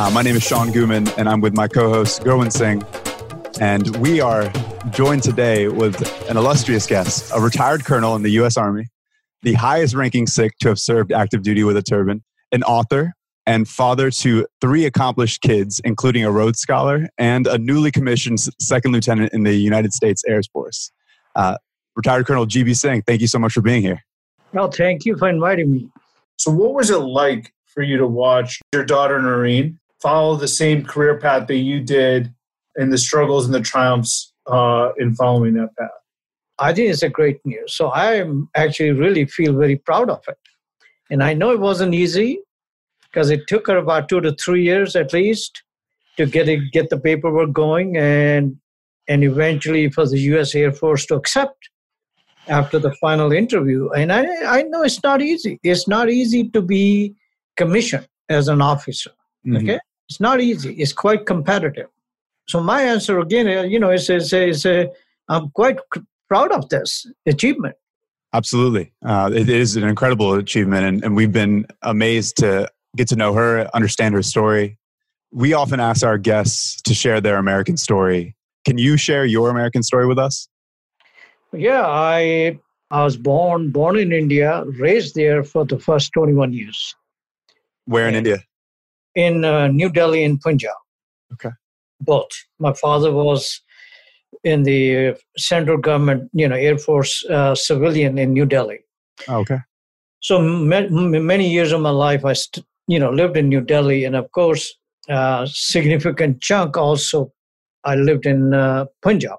Uh, my name is Sean Gooman, and I'm with my co host, Gurwin Singh. And we are joined today with an illustrious guest, a retired colonel in the U.S. Army, the highest ranking Sikh to have served active duty with a turban, an author, and father to three accomplished kids, including a Rhodes Scholar and a newly commissioned second lieutenant in the United States Air Force. Uh, retired Colonel GB Singh, thank you so much for being here. Well, thank you for inviting me. So, what was it like for you to watch your daughter Noreen follow the same career path that you did and the struggles and the triumphs uh, in following that path? I think it's a great news. So I actually really feel very proud of it. And I know it wasn't easy because it took her about two to three years at least to get it, get the paperwork going and and eventually for the US Air Force to accept after the final interview. And I, I know it's not easy. It's not easy to be commissioned as an officer. Mm-hmm. Okay? It's not easy. It's quite competitive. So my answer again, uh, you know, is, is, is uh, I'm quite proud of this achievement. Absolutely. Uh, it is an incredible achievement. And, and we've been amazed to get to know her, understand her story. We often ask our guests to share their American story. Can you share your American story with us? Yeah, I I was born born in India, raised there for the first 21 years. Where in and India? In uh, New Delhi in Punjab. Okay. Both. My father was in the central government, you know, Air Force uh, civilian in New Delhi. Oh, okay. So many years of my life, I, st- you know, lived in New Delhi, and of course, uh, significant chunk also, I lived in uh, Punjab.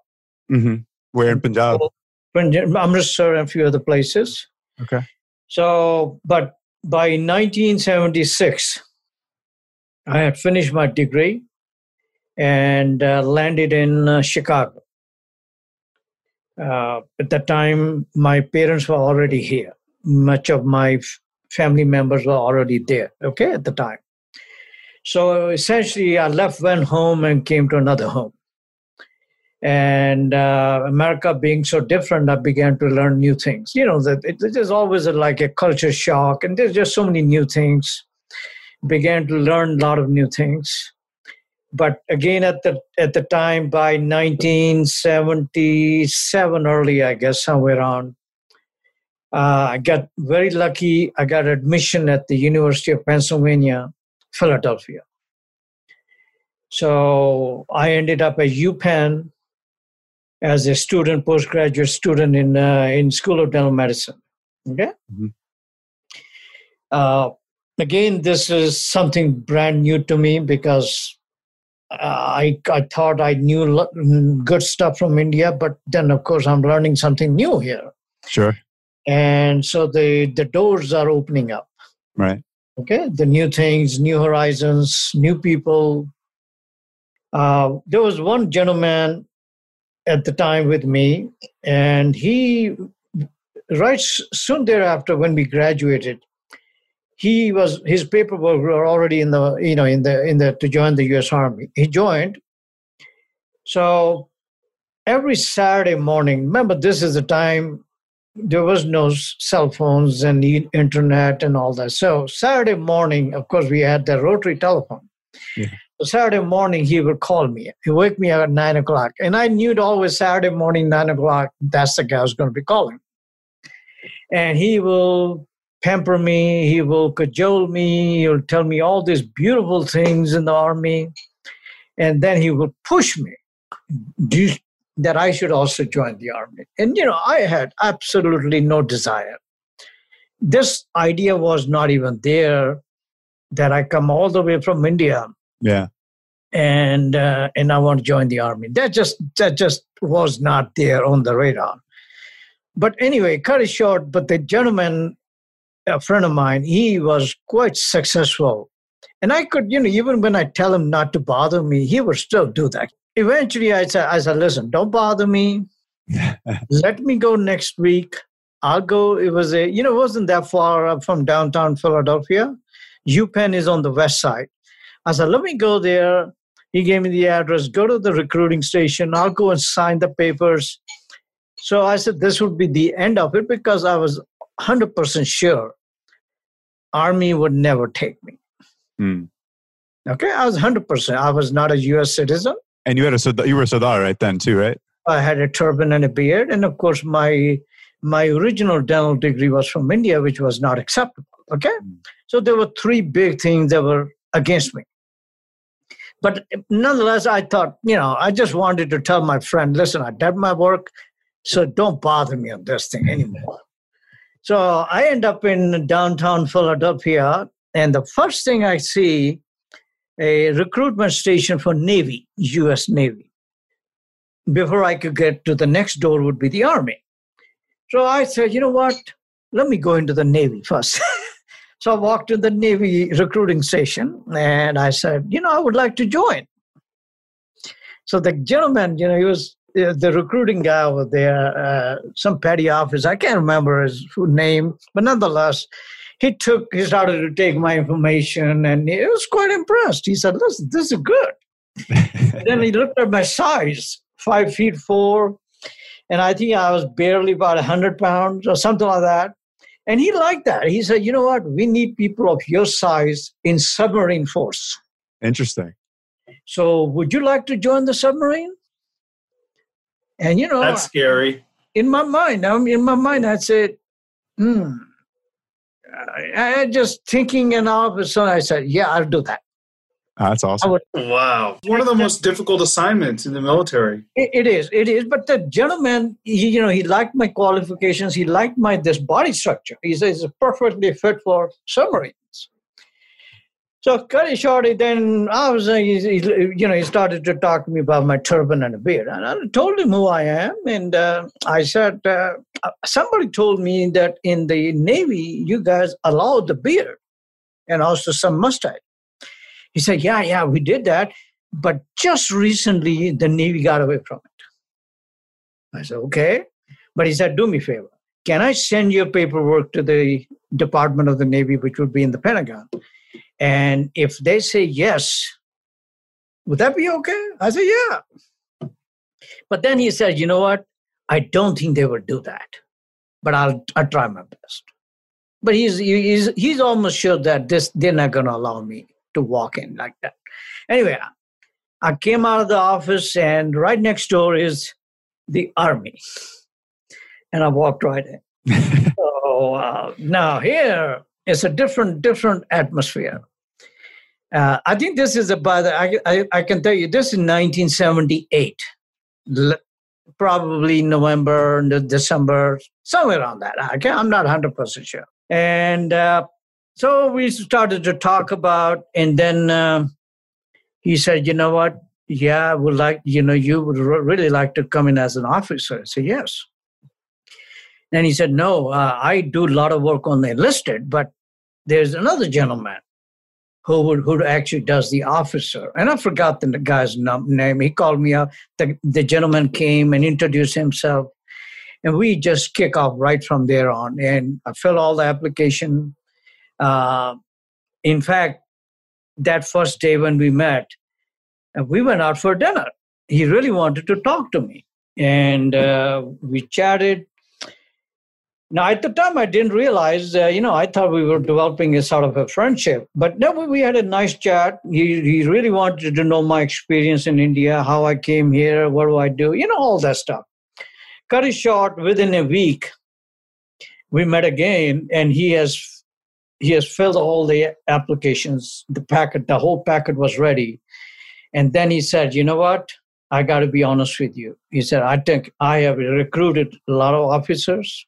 Mm-hmm. Where in Punjab? Punjab, Amritsar, and a few other places. Okay. So, but by 1976, I had finished my degree and uh, landed in uh, Chicago. Uh, at that time, my parents were already here. Much of my f- family members were already there, okay, at the time. So essentially, I left one home and came to another home. And uh, America being so different, I began to learn new things. You know, that it, always a, like a culture shock, and there's just so many new things. Began to learn a lot of new things. But again at the at the time by 1977 early i guess somewhere around uh, i got very lucky. I got admission at the university of pennsylvania philadelphia. So i ended up at upenn as a student postgraduate student in uh, in school of dental medicine. Okay? Mm-hmm. uh, again this is something brand new to me because uh, I, I thought I knew good stuff from India, but then of course I'm learning something new here. Sure. And so the the doors are opening up. Right. Okay. The new things, new horizons, new people. Uh, there was one gentleman at the time with me, and he right soon thereafter when we graduated, he was his paperwork were already in the you know in the in the to join the U.S. Army. He joined. So every Saturday morning, remember this is the time there was no cell phones and the internet and all that. So Saturday morning, of course, we had the rotary telephone. Yeah. So Saturday morning, he would call me. He wake me up at nine o'clock, and I knew it always Saturday morning, nine o'clock. That's the guy who's going to be calling. And he will pamper me, he will cajole me, he'll tell me all these beautiful things in the army, and then he will push me that I should also join the army. And you know, I had absolutely no desire. This idea was not even there that I come all the way from India. Yeah. And uh, and I want to join the army. That just that just was not there on the radar. But anyway, cut it short. But the gentleman a friend of mine, he was quite successful And I could, you know, even when I tell him not to bother me, he would still do that. Eventually, I said, I said, listen, don't bother me. Let me go next week. I'll go. It was a, you know, it wasn't that far up from downtown Philadelphia. UPenn is on the west side. I said, let me go there. He gave me the address. Go to the recruiting station. I'll go and sign the papers. So I said, this would be the end of it because I was 100% sure Army would never take me. Hmm. Okay, I was 100%. I was not a U.S. citizen. And you had a you were a Sardar right then too, right? I had a turban and a beard, and of course, my my original dental degree was from India, which was not acceptable. Okay, Mm. so there were three big things that were against me. But nonetheless, I thought, you know, I just wanted to tell my friend, listen, I did my work, so don't bother me on this thing anymore. So I end up in downtown Philadelphia, and the first thing I see a recruitment station for Navy, U.S. Navy. Before I could get to the next door would be the Army. So I said, you know what? Let me go into the Navy first. so I walked to the Navy recruiting station and I said, you know, I would like to join. So the gentleman, you know, he was the recruiting guy over there, uh, some petty officer. I can't remember his name, but nonetheless, he took, he started to take my information and he was quite impressed. He said, listen, this is good. then he looked at my size, five feet four, and I think I was barely about 100 pounds or something like that. And he liked that. He said, you know what? We need people of your size in submarine force. Interesting. So would you like to join the submarine? And you know, That's scary. in my mind, I'm in my mind, I said, hmm. I, I just thinking and all of a sudden I said, yeah, I'll do that. That's awesome. would- Wow. One of the most difficult assignments in the military. It, it is, it is. But the gentleman, he, you know, he liked my qualifications. He liked my this body structure. He says it's perfectly fit for submarines. So, cut it short, then I was, uh, he, he, you know, he started to talk to me about my turban and a beard. And I told him who I am. And uh, I said, uh, somebody told me that in the Navy, you guys allow the beard and also some mustache. He said, yeah, yeah, we did that. But just recently, the Navy got away from it. I said, okay. But he said, do me a favor. Can I send your paperwork to the Department of the Navy, which would be in the Pentagon? And if they say yes, would that be okay? I said, yeah. But then he said, you know what? I don't think they will do that, but I'll, I'll try my best. But he's, he's, he's almost sure that this they're not going to allow me to walk in like that. Anyway, I came out of the office, and right next door is the army. And I walked right in. so uh, now here is a different, different atmosphere. Uh, I think this is about, I, I, I can tell you, this is 1978, probably November, December, somewhere around that. Okay, I'm not 100% sure. And uh, so we started to talk about, and then uh, he said, you know what? Yeah, I would like, you know, you would re- really like to come in as an officer. I said, yes. And he said, no, uh, I do a lot of work on the enlisted, but there's another gentleman who would, who actually does the officer. And I forgot the guy's name. He called me up. The, the gentleman came and introduced himself. And we just kick off right from there on. And I fill all the application. Uh, in fact, that first day when we met, uh, we went out for dinner. He really wanted to talk to me. And uh, we chatted. Now, at the time, I didn't realize, uh, you know, I thought we were developing a sort of a friendship. But no, we had a nice chat. He, he really wanted to know my experience in India, how I came here, what do I do, you know, all that stuff. Cut it short, within a week, we met again, and he has he has filled all the applications. The packet, the whole packet was ready. And then he said, you know what? I got to be honest with you. He said, I think I have recruited a lot of officers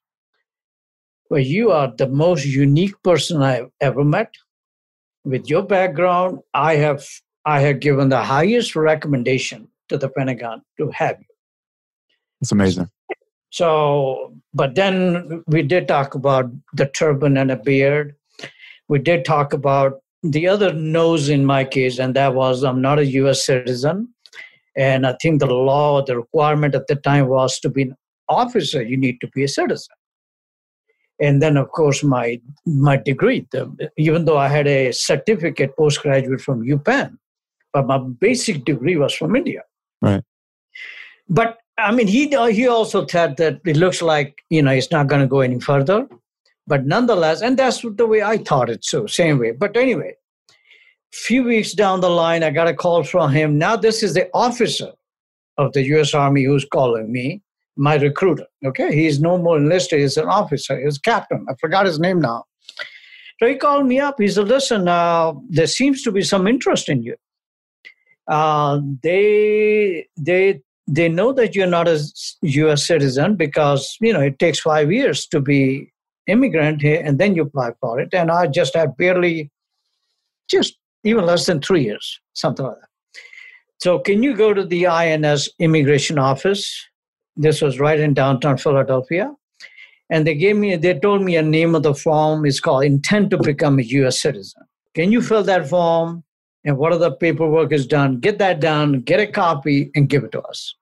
but you are the most unique person I've ever met. With your background, I have I have given the highest recommendation to the Pentagon to have you. It's amazing. So, but then we did talk about the turban and a beard. We did talk about the other nose in my case, and that was I'm not a U.S. citizen, and I think the law, the requirement at the time was to be an officer, you need to be a citizen. And then, of course, my my degree, the, even though I had a certificate postgraduate from UPenn, but my basic degree was from India. Right. But I mean, he he also thought that it looks like you know it's not going to go any further, but nonetheless, and that's the way I thought it so same way. But anyway, few weeks down the line, I got a call from him. Now this is the officer of the U.S. Army who's calling me, my recruiter. Okay, he's no more enlisted; he's an officer. He's captain. I forgot his name now. So he called me up. He said, "Listen, uh, there seems to be some interest in you. Uh, they they they know that you're not a U.S. citizen because you know it takes five years to be immigrant here, and then you apply for it. And I just had barely, just even less than three years, something like that. So, can you go to the INS immigration office? This was right in downtown Philadelphia, and they gave me, they told me a name of the form. is called "Intent to Become a U.S. Citizen." Can you fill that form? and what other paperwork is done, get that done, get a copy, and give it to us.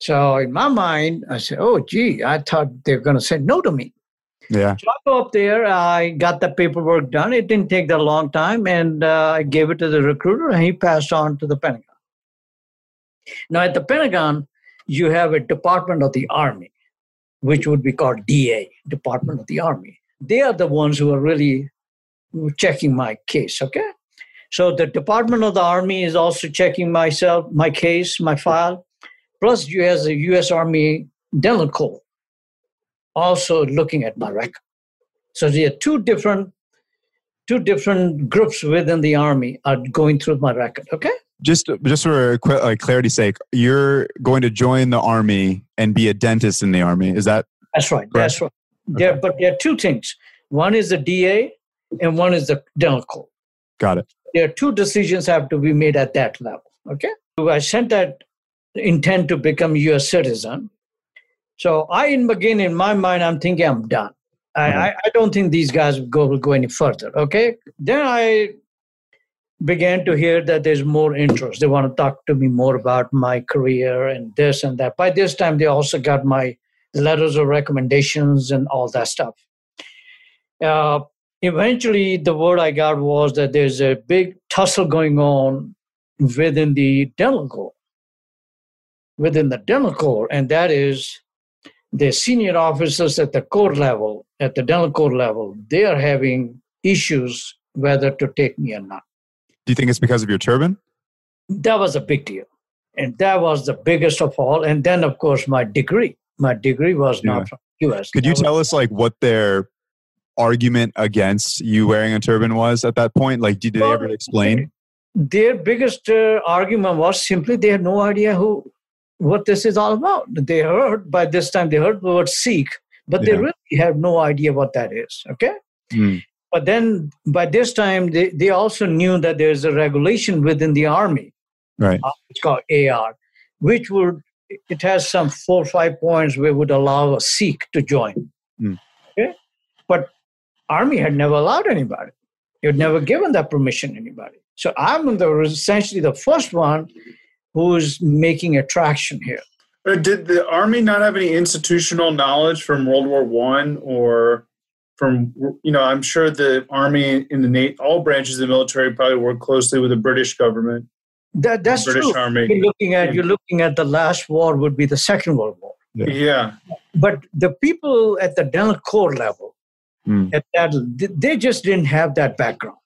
So in my mind, I said, oh, gee, I thought they were going to say no to me. Yeah. So I go up there, I got the paperwork done. It didn't take that long time, and uh, I gave it to the recruiter, and he passed on to the Pentagon. Now, at the Pentagon, you have a Department of the Army, which would be called DA, Department of the Army. They are the ones who are really checking my case, okay? So the Department of the Army is also checking myself, my case, my file. Plus, you as a U.S. Army dental corps also looking at my record. So there are two different two different groups within the army are going through my record. Okay. Just just for like clarity's sake, you're going to join the army and be a dentist in the army. Is that? That's right. Correct? That's right. Okay. There, but there are two things. One is the DA, and one is the dental corps. Got it there are two decisions have to be made at that level. Okay. So I sent that intent to become U.S. citizen. So I, in begin in my mind, I'm thinking I'm done. I, mm-hmm. I, I, don't think these guys will go, will go any further. Okay. Then I began to hear that there's more interest. They want to talk to me more about my career and this and that. By this time, they also got my letters of recommendations and all that stuff. Uh, eventually the word I got was that there's a big tussle going on within the dental corps, within the dental corps, and that is the senior officers at the corps level, at the dental corps level, they are having issues whether to take me or not. Do you think it's because of your turban? That was a big deal. And that was the biggest of all. And then, of course, my degree. My degree was yeah. not from US. Could you tell was, us like what their argument against you wearing a turban was at that point? Like, did, well, they ever explain? Their biggest uh, argument was simply they had no idea who what this is all about. They heard by this time they heard the word Sikh, but yeah. they really have no idea what that is. Okay. Mm. But then by this time they, they also knew that there's a regulation within the army. Right. Uh, it's called AR, which would it has some four or five points where would allow a Sikh to join. Mm. Okay. But Army had never allowed anybody. It had never given that permission to anybody. So I'm the, essentially the first one who's making attraction here. But did the Army not have any institutional knowledge from World War One or from you know I'm sure the Army in the Navy, all branches of the military probably work closely with the British government. That, that's British true. Army. You're looking at you're looking at the last war would be the Second World War. Yeah. yeah. But the people at the dental corps level, Mm. At that, they just didn't have that background.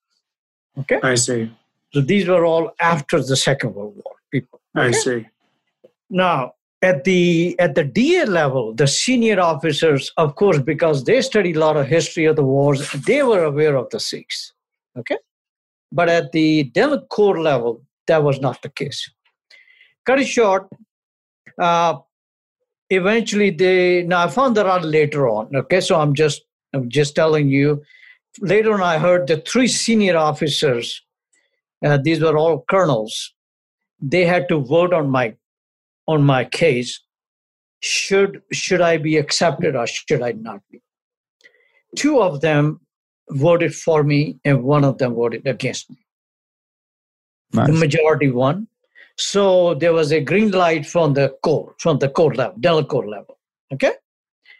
Okay. I see. So these were all after the Second World War people. Okay? I see. Now, at the at the DA level, the senior officers, of course, because they studied a lot of history of the wars, they were aware of the Sikhs. Okay, but at the dental corps level, that was not the case. Cut it short. Uh, eventually, they now I found that out later on. Okay, so I'm just I'm just telling you. Later on, I heard the three senior officers, uh, these were all colonels, they had to vote on my on my case. Should should I be accepted or should I not be? Two of them voted for me and one of them voted against me. Nice. The majority won. So there was a green light from the court, from the court level, Delaware court level. Okay.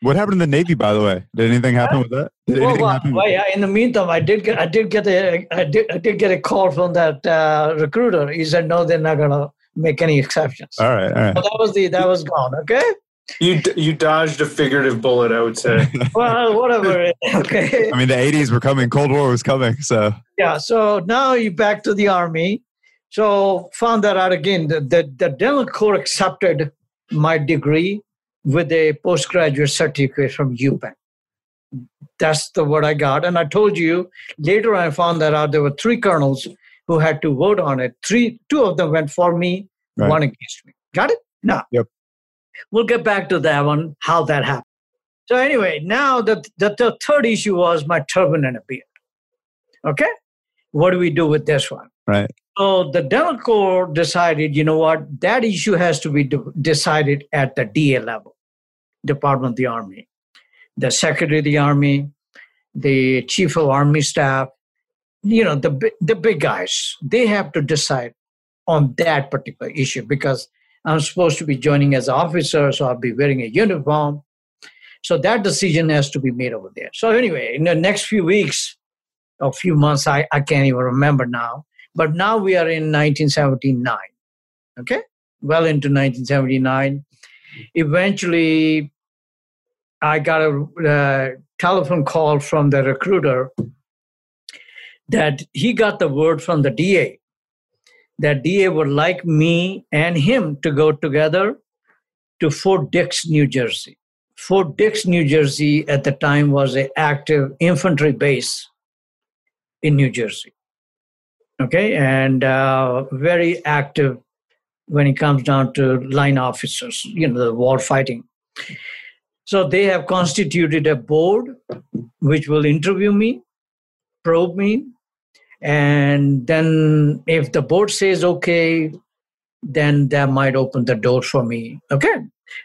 What happened in the Navy, by the way? Did anything happen with that? Did Well, anything well, happen? well, yeah, in the meantime, I did get, I did get a, I did, I did get a call from that uh, recruiter. He said, no, they're not gonna make any exceptions. All right, all right. So that was the, that was gone. Okay. You you dodged a figurative bullet, I would say. Well, whatever. Okay. I mean, the 80s were coming, Cold War was coming. So, Yeah. So now you back to the army. So found that out again. The the, the Dental Corps accepted my degree with a postgraduate certificate from UPenn. That's the word I got. And I told you later I found that out there were three colonels who had to vote on it. Three, two of them went for me, Right. one against me. Got it? No. Yep. We'll get back to that one, how that happened. So anyway, now the, the, the third issue was my turban and a beard. Okay? What do we do with this one? right. So the Corps decided, you know what, that issue has to be de- decided at the DA level, Department of the Army. The Secretary of the Army, the Chief of Army Staff, you know, the, the big guys, they have to decide on that particular issue because I'm supposed to be joining as an officer, so I'll be wearing a uniform. So that decision has to be made over there. So anyway, in the next few weeks or few months, I, I can't even remember now. But now we are in 1979. Okay, well into 1979. Eventually, I got a uh, telephone call from the recruiter that he got the word from the DA that DA would like me and him to go together to Fort Dix, New Jersey. Fort Dix, New Jersey at the time was an active infantry base in New Jersey. Okay, and uh, very active when it comes down to line officers, you know, the war fighting. So they have constituted a board which will interview me, probe me, and then if the board says okay, then that might open the door for me. Okay.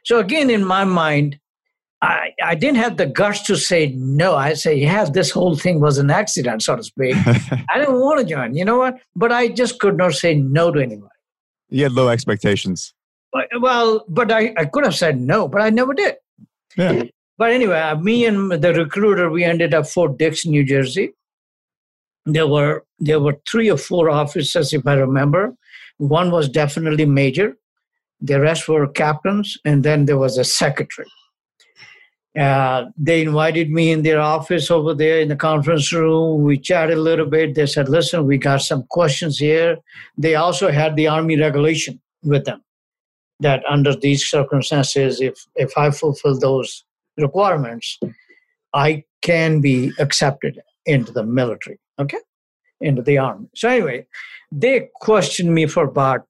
So again, in my mind, I, I didn't have the guts to say no. I say, yeah, this whole thing was an accident, so to speak. I didn't want to join, you know what? But I just could not say no to anyone. you had low expectations. But, well, but I, I could have said no, but I never did. Yeah. But anyway, uh, me and the recruiter, we ended up Fort Dix, New Jersey. There were there were three or four officers, if I remember. One was definitely major. The rest were captains, and then there was a secretary. Uh, they invited me in their office over there in the conference room. We chatted a little bit. They said, "Listen, we got some questions here." They also had the army regulation with them that under these circumstances, if if I fulfill those requirements, I can be accepted into the military, okay, into the army. So anyway, they questioned me for about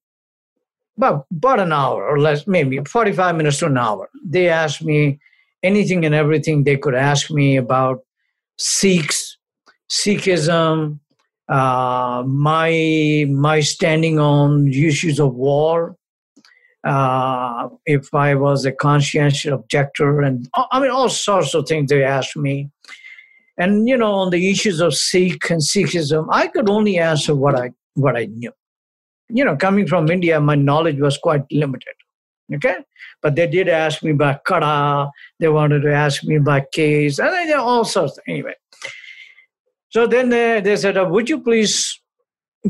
about, about an hour or less, maybe 45 minutes to an hour. They asked me anything and everything they could ask me about Sikhs, Sikhism, uh, my my standing on issues of war, uh, if I was a conscientious objector, and I mean all sorts of things they asked me. And you know, on the issues of Sikh and Sikhism, I could only answer what I what I knew. You know, coming from India, my knowledge was quite limited. Okay, but they did ask me about Kada. They wanted to ask me about Kesh, and they, all sorts. Anyway, so then they, they said, uh, "Would you please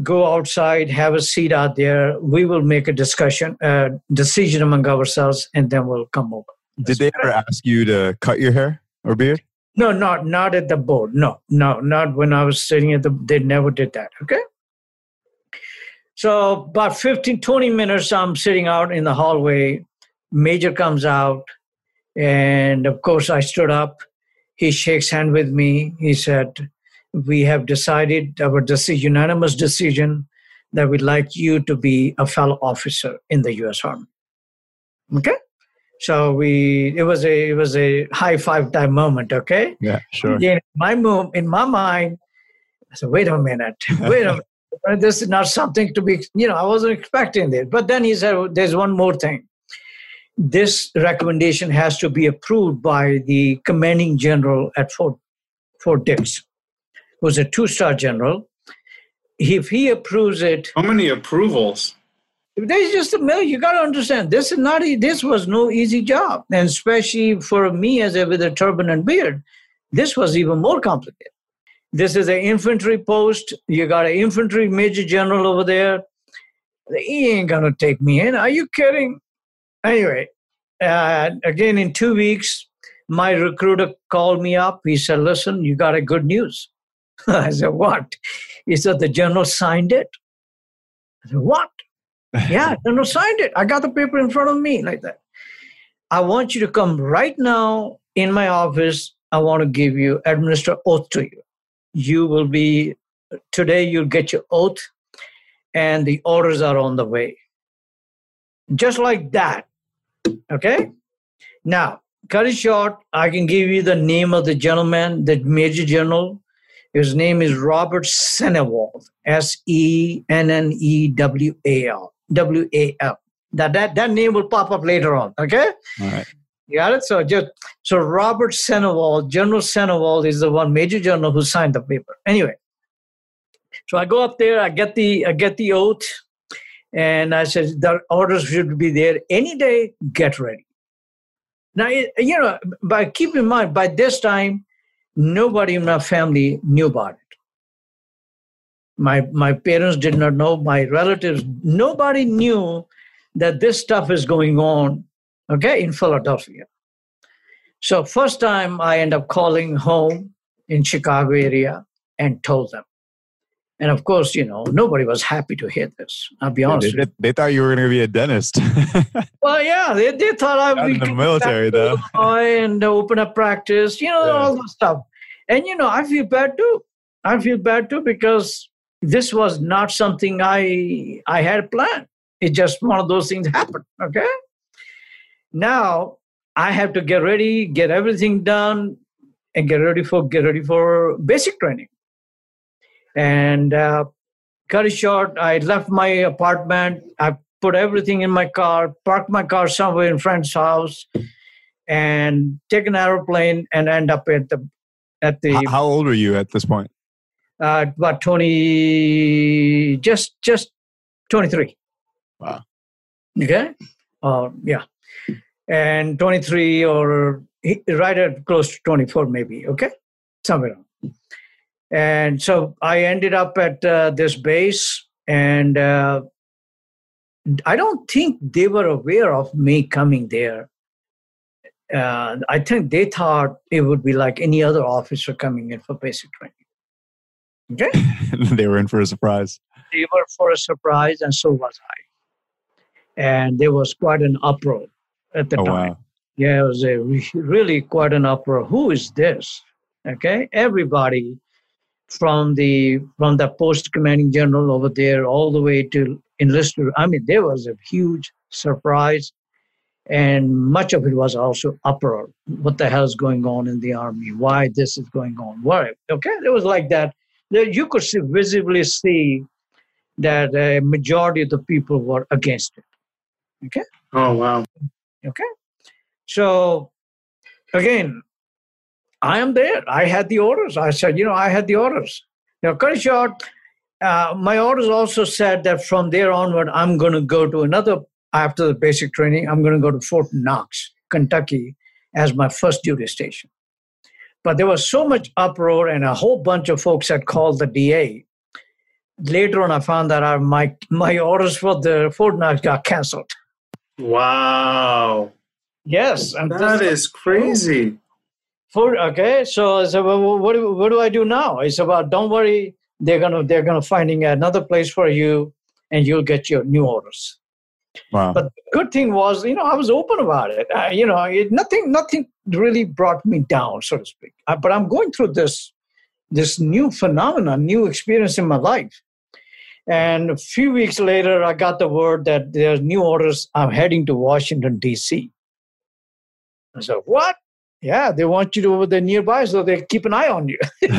go outside, have a seat out there. We will make a discussion, uh, decision among ourselves, and then we'll come over. Did they ever ask you to cut your hair or beard? No, not not at the board. No, no, not when I was sitting at the. They never did that. Okay. So about 15, 20 minutes, I'm sitting out in the hallway. Major comes out, and of course, I stood up. He shakes hand with me. He said, "We have decided our decision, unanimous decision that we'd like you to be a fellow officer in the U.S. Army." Okay. So we it was a it was a high five time moment. Okay. Yeah, sure. Yeah, in my move in my mind, I said, "Wait a minute, wait a minute." This is not something to be, you know, I wasn't expecting this. But then he said, "Oh, There's one more thing. This recommendation has to be approved by the commanding general at Fort, Fort Dix. who's a two-star general. If he approves it, How many approvals? There's just a mill. You got to understand, this is not. This was no easy job, and especially for me as a with a turban and beard, this was even more complicated. This is an infantry post. You got an infantry major general over there. He ain't gonna take me in. Are you kidding? Anyway, uh, again in two weeks, my recruiter called me up. He said, "Listen, you got a good news." I said, "What?" He said, "The general signed it." I said, "What?" Yeah, general signed it. I got the paper in front of me like that. I want you to come right now in my office. I want to give you administer oath to you. You will be today. You'll get your oath, and the orders are on the way. Just like that. Okay. Now, cut it short. I can give you the name of the gentleman, the major general. His name is Robert Sennewald. S E N N E W A L. W A L. That, that that name will pop up later on. Okay. All right. You got it? So just so Robert Sennewald, General Sennewald is the one major general who signed the paper. Anyway, so I go up there, I get the I get the oath, and I said the orders should be there any day. Get ready. Now you know, but keep in mind by this time, nobody in my family knew about it. My my parents did not know. My relatives, nobody knew that this stuff is going on okay, in Philadelphia. So first time I end up calling home in Chicago area and told them. And of course, you know, nobody was happy to hear this. I'll be honest. with they- they thought you were going to be a dentist. Well, yeah, they, they thought I would in the military, though. And open up practice, you know, Yeah. all that stuff. And you know, I feel bad too. I feel bad too because this was not something I I had planned. It just one of those things happened. Okay. Now I have to get ready, get everything done, and get ready for get ready for basic training. And uh, cut it short, I left my apartment. I put everything in my car, parked my car somewhere in friend's house, and take an aeroplane and end up at the at the How- How old were you at this point? Uh, about twenty, just just twenty three. Wow. Okay. Uh, yeah, and twenty three or right at close to twenty four, maybe. Okay, somewhere. around. And so I ended up at uh, this base, and uh, I don't think they were aware of me coming there. Uh, I think they thought it would be like any other officer coming in for basic training. Okay, they were in for a surprise. they were for a surprise, and so was I. And there was quite an uproar at the Oh, time. wow. Yeah, it was a re- really quite an uproar. Who is this? Okay, everybody from the from the post commanding general over there all the way to enlisted. I mean, there was a huge surprise, and much of it was also uproar. What the hell is going on in the army? Why this is going on? Why? Okay, it was like that. You could see, visibly see that a majority of the people were against it. Okay. Oh wow. Okay. So again, I am there. I had the orders. I said, you know, I had the orders. Now, cut it short. Uh, my orders also said that from there onward, I'm going to go to another, after the basic training, I'm going to go to Fort Knox, Kentucky, as my first duty station. But there was so much uproar, and a whole bunch of folks had called the DA. Later on, I found that our, my, my orders for the Fort Knox got canceled. Wow. Yes, and this- That is crazy. For okay, so I said, well, what do, what do I do now? I said, well, don't worry, they're gonna they're gonna finding another place for you, and you'll get your new orders. Wow. But the good thing was, you know, I was open about it. I, you know, it, nothing nothing really brought me down, so to speak. Uh, but I'm going through this this new phenomenon, new experience in my life. And a few weeks later, I got the word that there's new orders. I'm heading to Washington D.C. I said, what? Yeah, they want you to over there nearby, so they keep an eye on you.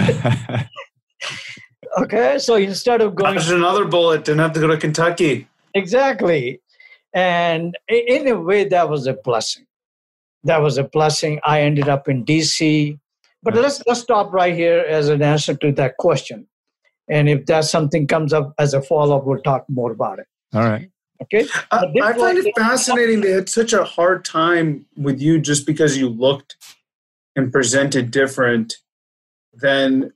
okay, so instead of going Dodged another bullet. Didn't have to go to Kentucky. exactly, and in a way, that was a blessing. That was a blessing. I ended up in D.C., But let's let's stop right here as an answer to that question. And if that something comes up as a follow up, we'll talk more about it. All right. Okay. I, I find it fascinating they had such a hard time with you just because you looked and presented different than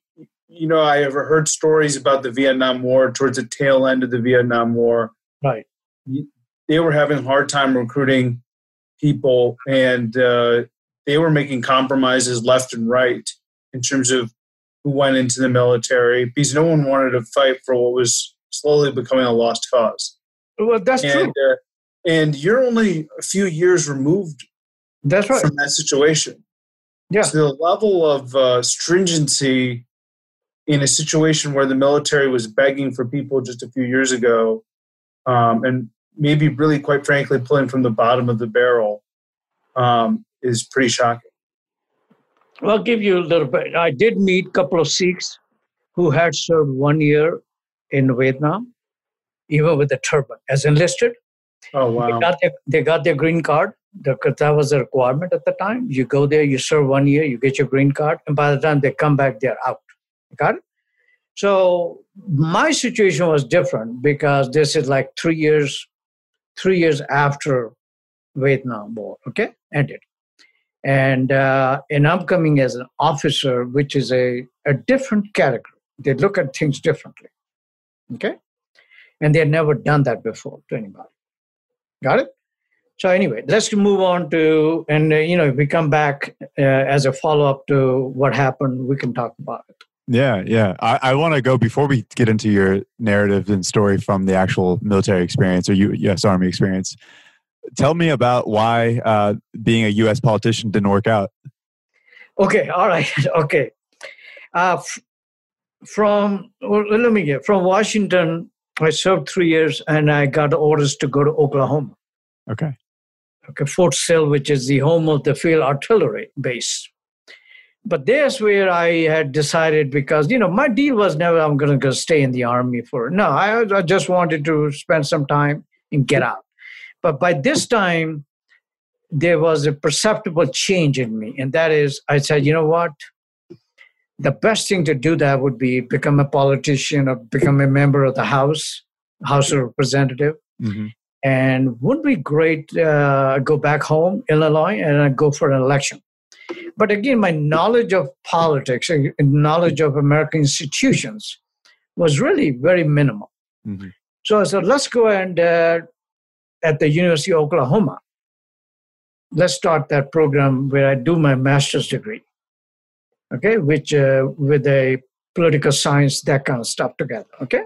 you know i ever heard stories about the vietnam war towards the tail end of the vietnam war Right. They were having a hard time recruiting people and uh, they were making compromises left and right in terms of who went into the military because no one wanted to fight for what was slowly becoming a lost cause Well, that's true. and uh, and you're only a few years removed That's right. from that situation. Yeah. So the level of uh, stringency in a situation where the military was begging for people just a few years ago, um, and maybe really, quite frankly, pulling from the bottom of the barrel, um, is pretty shocking. Well, I'll give you a little bit. I did meet a couple of Sikhs who had served one year in Vietnam, even with a turban, as enlisted. Oh They wow! got their, they got their green card because that was a requirement at the time. You go there, you serve one year, you get your green card, and by the time they come back, they're out. Got it? So my situation was different because this is like three years, three years after Vietnam War. Okay, ended, and uh, and I'm coming as an officer, which is a a different character. They look at things differently. Okay, and they had never done that before to anybody. Got it? So anyway, let's move on to, and uh, you know, if we come back uh, as a follow up to what happened, we can talk about it. Yeah, yeah. I, I want to go before we get into your narrative and story from the actual military experience or U, U.S. Army experience. Tell me about why uh, being a U.S. politician didn't work out. Okay, all right, okay. Uh, f- from well, let me get from Washington. I served three years, and I got orders to go to Oklahoma. Okay. okay, Fort Sill, which is the home of the field artillery base. But there's where I had decided because you know my deal was never I'm going to stay in the army for no I, I just wanted to spend some time and get out. But by this time, there was a perceptible change in me, and that is I said, you know what, the best thing to do that would be become a politician or become a member of the House, House of Representative. Hmm and wouldn't be great uh, go back home illinois and go for an election but again my knowledge of politics and knowledge of american institutions was really very minimal. Hmm so i said let's go and uh, at the university of oklahoma. Let's start that program where i do my master's degree okay which uh, with a political science that kind of stuff together okay?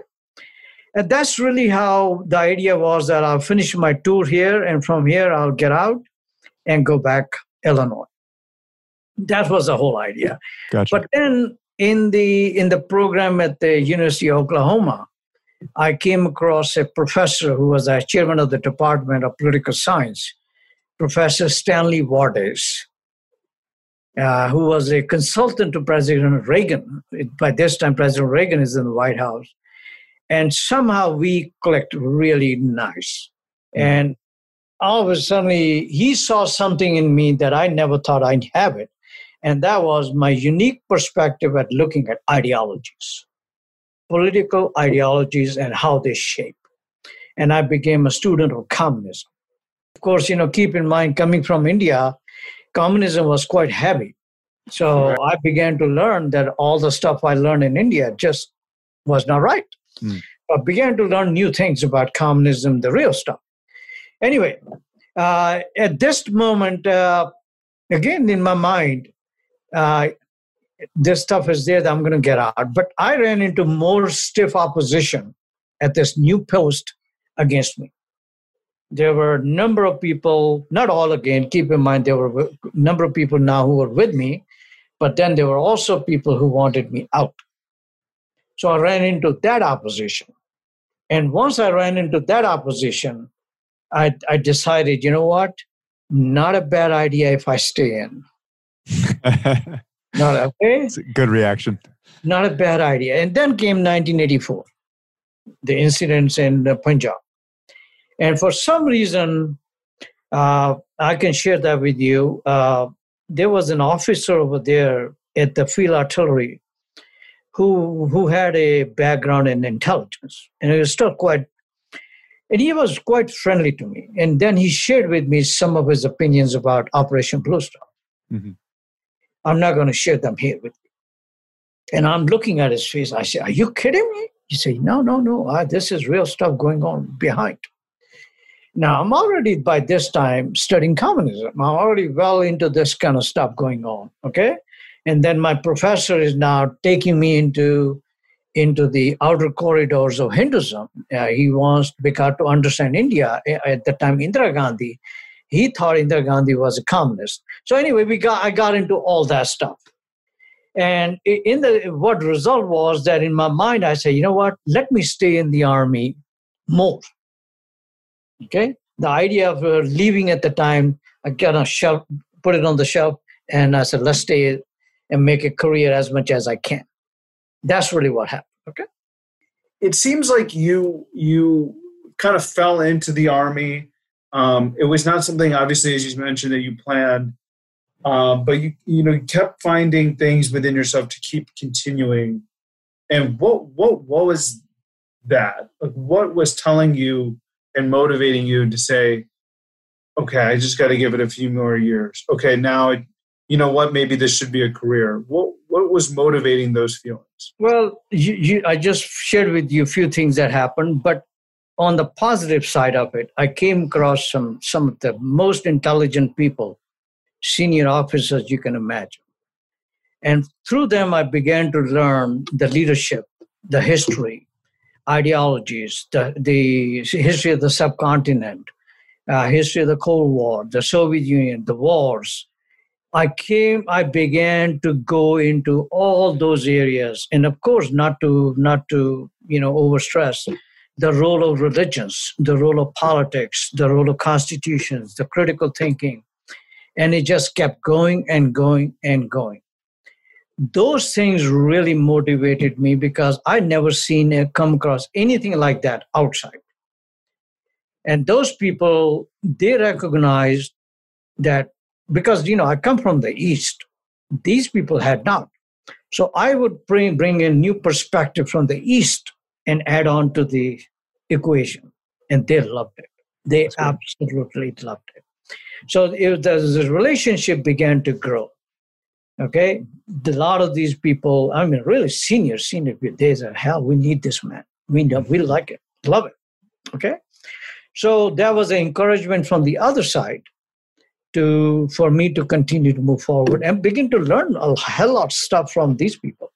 And that's really how the idea was that I'll finish my tour here, and from here I'll get out and go back Illinois. That was the whole idea. Gotcha. But then in the in the program at the University of Oklahoma, I came across a professor who was a chairman of the Department of Political Science, Professor Stanley Wardes, uh, who was a consultant to President Reagan. By this time, President Reagan is in the White House and somehow we clicked really nice. And all of a sudden, he saw something in me that I never thought I'd have it, and that was my unique perspective at looking at ideologies, political ideologies, and how they shape. And I became a student of communism. Of course, you know, keep in mind, coming from India, communism was quite heavy. So Right. I began to learn that all the stuff I learned in India just was not right. Mm. I began to learn new things about communism, the real stuff. Anyway, uh, at this moment, uh, again in my mind, uh, this stuff is there that I'm going to get out. But I ran into more stiff opposition at this new post against me. There were a number of people, not all again, keep in mind, there were a number of people now who were with me, but then there were also people who wanted me out. So I ran into that opposition. And once I ran into that opposition, I, I decided, you know what? Not a bad idea if I stay in. Not a, okay? it's a good reaction. not a bad idea. And then came 1984, the incidents in uh, Punjab. And for some reason, uh, I can share that with you. Uh, there was an officer over there at the field artillery who who had a background in intelligence and he was still quite and he was quite friendly to me and then he shared with me some of his opinions about operation blue star mm-hmm. I'm not going to share them here with you and i'm looking at his face i say are you kidding me he said no no no this is real stuff going on behind now, I'm already by this time studying communism. I'm already well into this kind of stuff going on. Okay. And then my professor is now taking me into into the outer corridors of Hinduism. Uh, he wants because to understand India at the time, Indira Gandhi, he thought Indira Gandhi was a communist. So anyway, we got I got into all that stuff. And in the what result was that in my mind I said, you know what? Let me stay in the army more. Okay, the idea of uh, leaving at the time, I kind of shelf, put it on the shelf, and I said, let's stay and make a career as much as I can. That's really what happened. Okay. It seems like you you kind of fell into the army. Um, it was not something, obviously, as you mentioned, that you planned, um, but you you know you kept finding things within yourself to keep continuing. And what what what was that? Like, what was telling you and motivating you to say, okay, I just got to give it a few more years. Okay, now, you know what? Maybe this should be a career. What what was motivating those feelings? Well, you, you, I just shared with you a few things that happened, but on the positive side of it, I came across some some of the most intelligent people, senior officers you can imagine. And through them, I began to learn the leadership, the history, ideologies, the, the history of the subcontinent, uh, history of the Cold War, the Soviet Union, the wars. I came, I began to go into all those areas, and of course, not to not to you know overstress the role of religions, the role of politics, the role of constitutions, the critical thinking, and it just kept going and going and going those things really motivated me because I never seen it come across anything like that outside. And those people, they recognized that because you know I come from the east, these people had not. So I would bring bring in new perspective from the east and add on to the equation, and they loved it. They absolutely loved it. So it, the, relationship began to grow Okay, a lot of these people, I mean, really senior, senior people, they said, "Hell, we need this man. We know, we mm-hmm. like it, love it." Okay, so that was an encouragement from the other side to for me to continue to move forward and begin to learn a hell lot of stuff from these people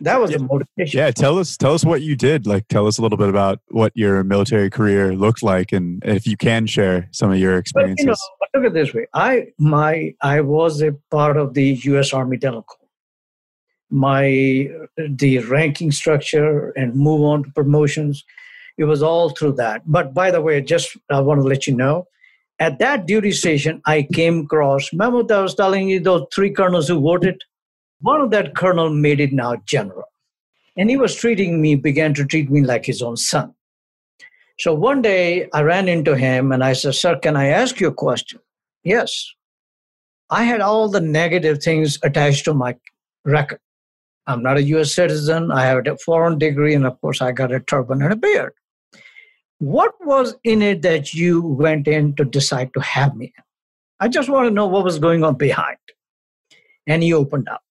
that was yeah. the motivation. Yeah, tell us tell us what you did. Like tell us a little bit about what your military career looked like and if you can share some of your experiences. Well, you know, look at this way. I my I was a part of the US Army Dental Corps. My the ranking structure and move on to promotions, it was all through that. But by the way, just I want to let you know, at that duty station, I came across. Remember, I was telling you those three colonels who voted one of that colonel made it now general. And he was treating me, began to treat me like his own son. So one day I ran into him and I said, Sir, can I ask you a question? Yes. I had all the negative things attached to my record. I'm not a US citizen. I have a foreign degree, and of course, I got a turban and a beard. What was in it that you went in to decide to have me? I just want to know what was going on behind. And he opened up.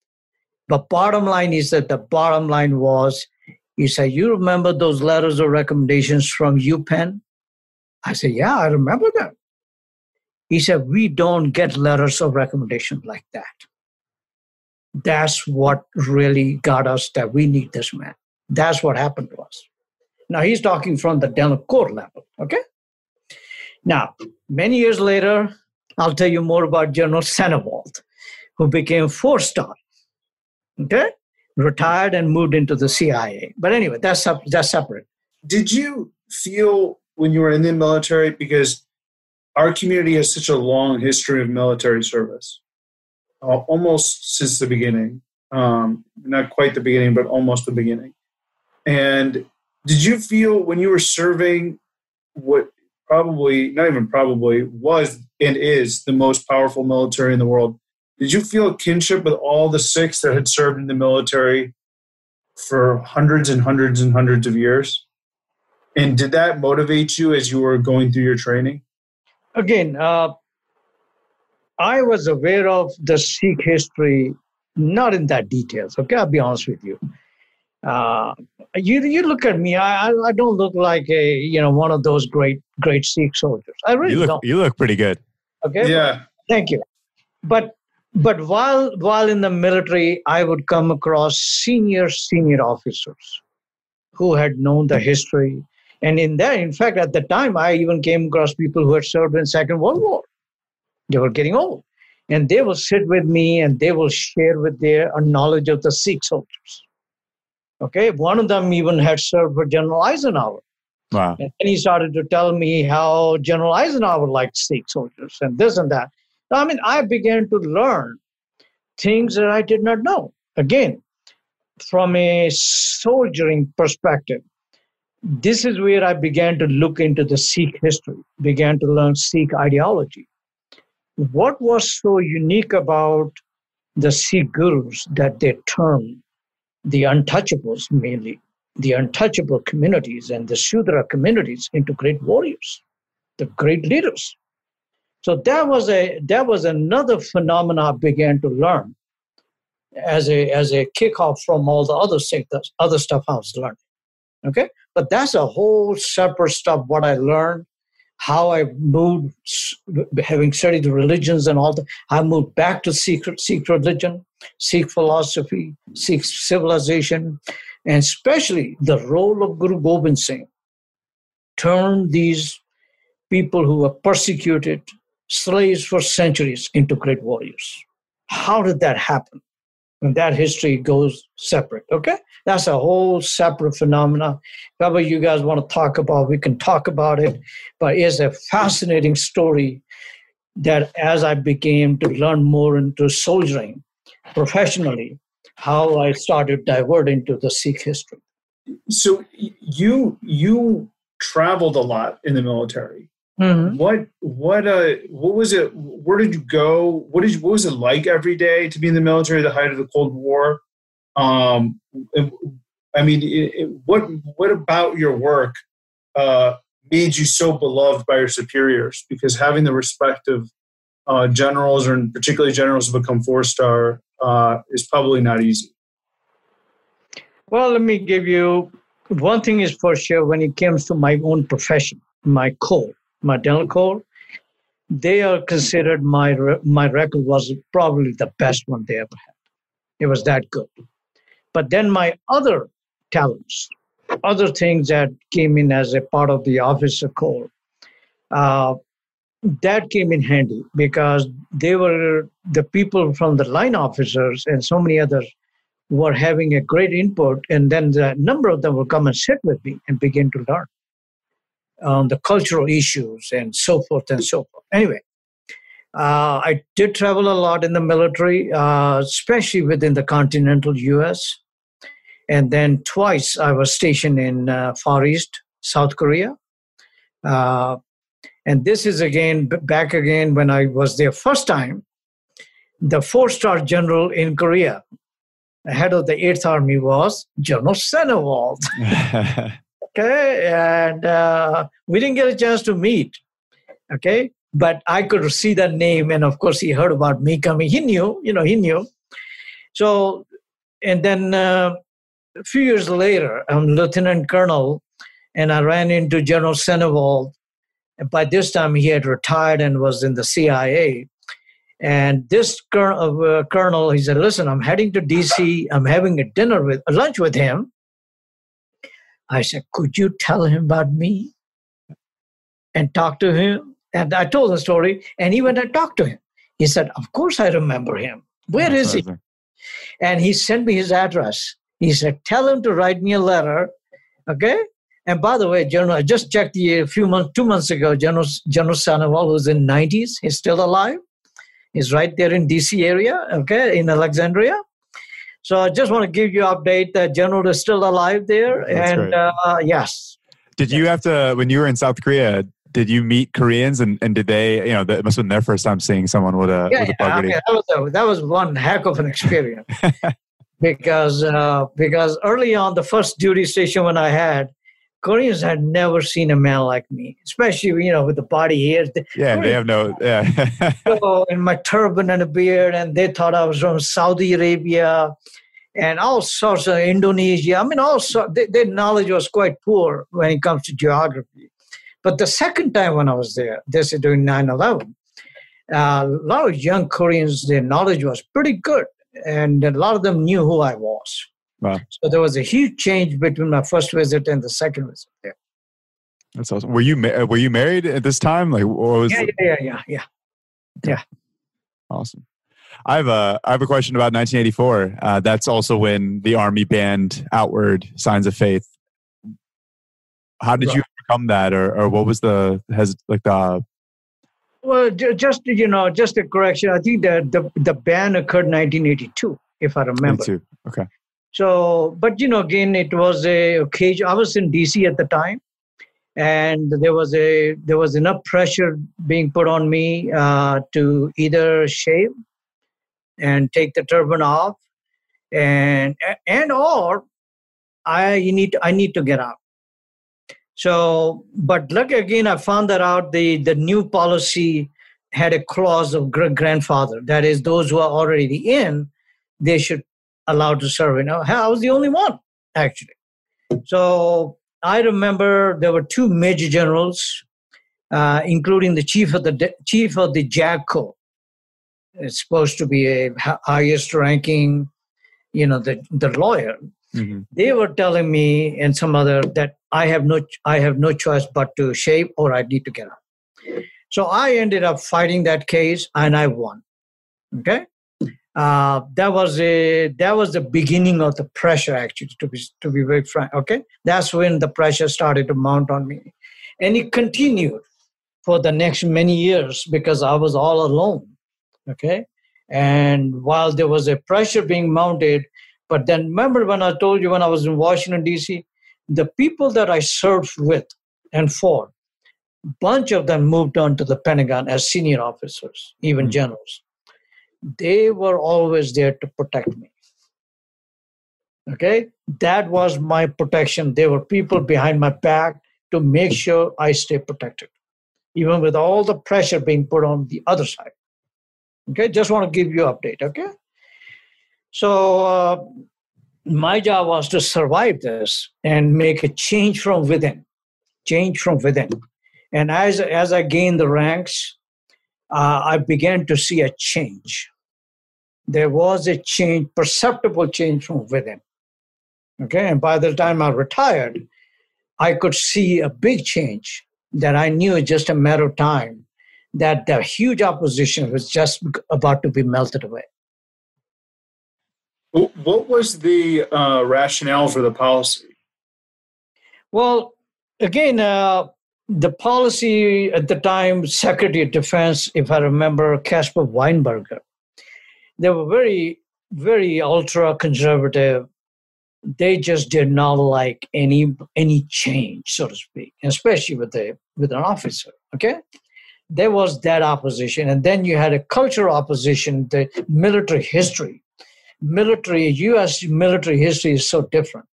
But bottom line is that the bottom line was, he said, You remember those letters of recommendations from UPenn? I said, Yeah, I remember them. He said, We don't get letters of recommendation like that. That's what really got us that we need this man. That's what happened to us. Now he's talking from the Corps level, okay? Now, many years later, I'll tell you more about General Sennewald, who became four star Okay, retired and moved into the CIA. But anyway, that's that's separate. Did you feel when you were in the military because our community has such a long history of military service, uh, almost since the beginning. Um, not quite the beginning, but almost the beginning. And did you feel when you were serving what probably, not even probably, was and is the most powerful military in the world? Did you feel kinship with all the Sikhs that had served in the military for hundreds and hundreds and hundreds of years? And did that motivate you as you were going through your training? Again, uh, I was aware of the Sikh history, not in that details. Okay, I'll be honest with you. Uh, you you look at me. I I don't look like a you know one of those great great Sikh soldiers. I really you look, don't. You look pretty good. Okay. Yeah. Thank you. But but while while in the military, I would come across senior senior officers who had known the history, and in that, in fact, at the time, I even came across people who had served in Second World War. They were getting old, and they will sit with me and they will share with their knowledge of the Sikh soldiers. Okay, one of them even had served for General Eisenhower. Wow. And he started to tell me how General Eisenhower liked Sikh soldiers and this and that. I mean, I began to learn things that I did not know. Again, from a soldiering perspective, this is where I began to look into the Sikh history, began to learn Sikh ideology. What was so unique about the Sikh gurus that they turned the untouchables mainly, the untouchable communities and the Shudra communities into great warriors, the great leaders? So that was a that was another phenomena I began to learn as a as a kickoff from all the other sectors, other stuff I was learning. Okay, but that's a whole separate stuff. What I learned, how I moved, having studied the religions and all that, I moved back to Sikh Sikh religion, Sikh philosophy, Sikh civilization, and especially the role of Guru Gobind Singh turned these people who were persecuted, slaves for centuries into great warriors. How did that happen? And that history goes separate. Okay, that's a whole separate phenomena. Whatever you guys want to talk about, we can talk about it. But it's a fascinating story that as I began to learn more into soldiering professionally, how I started diverting to the Sikh history. So you you traveled a lot in the military. Mm-hmm. What what uh what was it? Where did you go? What did you, what was it like every day to be in the military at the height of the Cold War? Um, I mean, it, it, what what about your work uh, made you so beloved by your superiors? Because having the respect of uh, generals, or particularly generals who become four star, uh, is probably not easy. Well, let me give you one thing is for sure when it comes to my own profession, my core my dental corps, they are considered my my record was probably the best one they ever had. It was that good. But then my other talents, other things that came in as a part of the officer corps, uh, that came in handy because they were the people from the line officers and so many others were having a great input, and then the number of them will come and sit with me and begin to learn on the cultural issues and so forth and so forth. Anyway, uh, I did travel a lot in the military, uh, especially within the continental US. And then twice I was stationed in uh, Far East, South Korea. Uh, and this is again back again when I was there first time. The four star general in Korea, head of the 8th Army, was General Sennewald. okay and uh, we didn't get a chance to meet okay? But i could see that name and of course he heard about me coming. He knew you know he knew. So and then uh, a few years later i'm lieutenant colonel and i ran into general Sennewald by this time he had retired and was in the cia and this colonel, uh, colonel he said listen i'm heading to dc i'm having a dinner with a lunch with him I said, Could you tell him about me and talk to him? And I told the story, and he went and talked to him. He said, Of course I remember him. Where That's is he? And he sent me his address. He said, Tell him to write me a letter. Okay? And by the way, General, I just checked a few months, two months ago, General, General who's in 90s, he's still alive. He's right there in DC area, okay, in Alexandria. So I just want to give you update that General is still alive there, That's and uh, yes. Did you have to when you were in South Korea? did you meet Koreans and, and did they, you know, it must have been their first time seeing someone with a, yeah, with a yeah, I mean, that, was a, that was one heck of an experience because uh, because early on the first duty station when I had Koreans had never seen a man like me, especially you know with the body. They- yeah, they have no, yeah. so in my turban and a beard, and they thought I was from Saudi Arabia and all sorts of Indonesia. I mean, all sorts. Their knowledge was quite poor when it comes to geography. But the second time when I was there, this is during 9 11, uh, a lot of young Koreans, their knowledge was pretty good. And a lot of them knew who I was. Wow. So there was a huge change between my first visit and the second visit there. That's awesome. Were you, ma- were you married at this time? Like, what was Yeah, yeah, yeah, yeah, yeah. awesome? I have a, I have a question about 1984. Uh, that's also when the army banned outward signs of faith. How did you overcome that, or, or what was the has like the Well, just you know, just a correction. I think that the the ban occurred 1982, if I remember. 22? Okay. So, but you know, again, it was a occasion. I was in DC at the time, and there was a there was enough pressure being put on me uh, to either shave and take the turban off, and and or I need I need to get out. So, but look again, I found that out. The the new policy had a clause of grandfather. That is, those who are already in, they should allowed to serve. You know, I was the only one actually. So I remember there were two major generals, uh, including the chief of the de- chief of the JAG Corps. It's supposed to be a highest ranking, you know, the the lawyer. Mhm. They were telling me and some other that I have no I have no choice but to shave or I need to get out. So I ended up fighting that case and I won. Okay uh, that was a that was the beginning of the pressure actually to be to be very frank okay? That's when the pressure started to mount on me. And it continued for the next many years because i was all alone okay? And while there was a pressure being mounted but then remember when i told you when i was in washington d.c the people that i served with and for bunch of them moved on to the pentagon as senior officers even Mhm. generals they were always there to protect me. Okay, that was my protection. There were people behind my back to make sure I stay protected, even with all the pressure being put on the other side. Okay, just want to give you update. Okay, so uh, my job was to survive this and make a change from within, change from within. And as as I gained the ranks, uh, I began to see a change. There was a change, perceptible change from within. Okay, and by the time I retired, I could see a big change that I knew just a matter of time that the huge opposition was just about to be melted away. What was the uh, rationale for the policy? Well, again, uh, the policy at the time, Secretary of Defense, if I remember, Caspar Weinberger, they were very, very ultra conservative. They just did not like any any change, so to speak, especially with the with an officer. Okay, there was that opposition, and then you had a cultural opposition, the military history. Military, U.S. military history is so different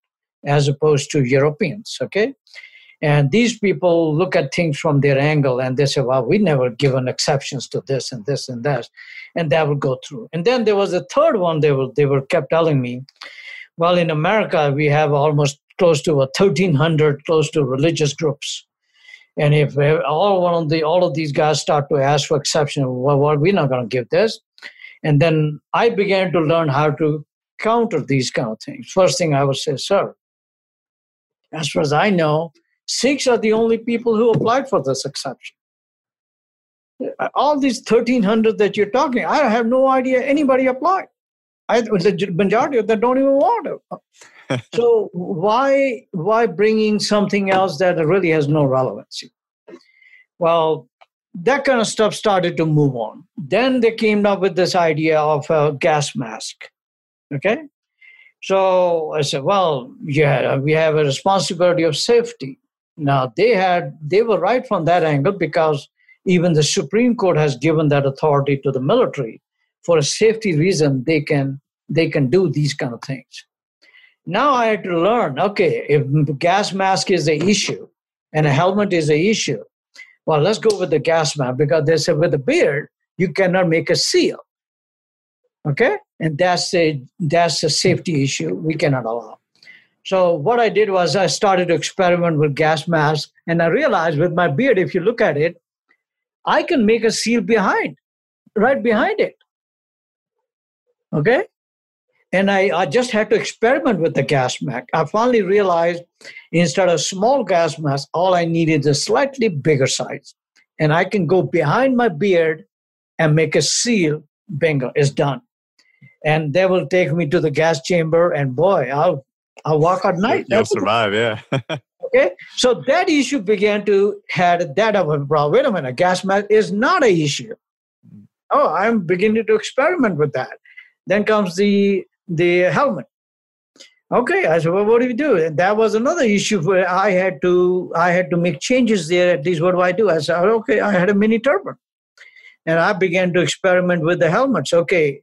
as opposed to Europeans. Okay, and these people look at things from their angle and they say, well, we never given exceptions to this and this and that. And that will go through. And then there was a third one they were they were kept telling me, well, in America, we have almost close to a 1,300 close to religious groups. And if all one of the all of these guys start to ask for exception, well, well we're not going to give this. And then I began to learn how to counter these kind of things. First thing I would say, sir, as far as I know, Sikhs are the only people who applied for this exception. Uh, all these 1,300 that you're talking, I have no idea anybody applied. I, the majority of them don't even want it. so why why bringing something else that really has no relevancy? Well, that kind of stuff started to move on. Then they came up with this idea of a gas mask. Okay, so I said, well, yeah, we have a responsibility of safety. Now they had they were right from that angle because even the Supreme Court has given that authority to the military for a safety reason. They can they can do these kind of things. Now I had to learn. Okay, if gas mask is the issue and a helmet is the issue, well, let's go with the gas mask because they said with a beard you cannot make a seal. Okay, and that's a that's a safety issue we cannot allow. So what I did was I started to experiment with gas masks, and I realized with my beard, if you look at it, I can make a seal behind, right behind it. Okay? And I, I just had to experiment with the gas mask. I finally realized instead of small gas mask, all I need is a slightly bigger size. And I can go behind my beard and make a seal. Bingo, it's done. And they will take me to the gas chamber, and boy, I'll I'll walk at night. You'll survive, yeah. okay, so that issue began to had that of a problem. Wait a minute, gas mask is not an issue. Oh, I'm beginning to experiment with that. Then comes the the helmet. Okay, I said, well, what do you do? And that was another issue where I had to I had to make changes there. At least, what do I do? I said, okay, I had a mini turban, and I began to experiment with the helmets. Okay,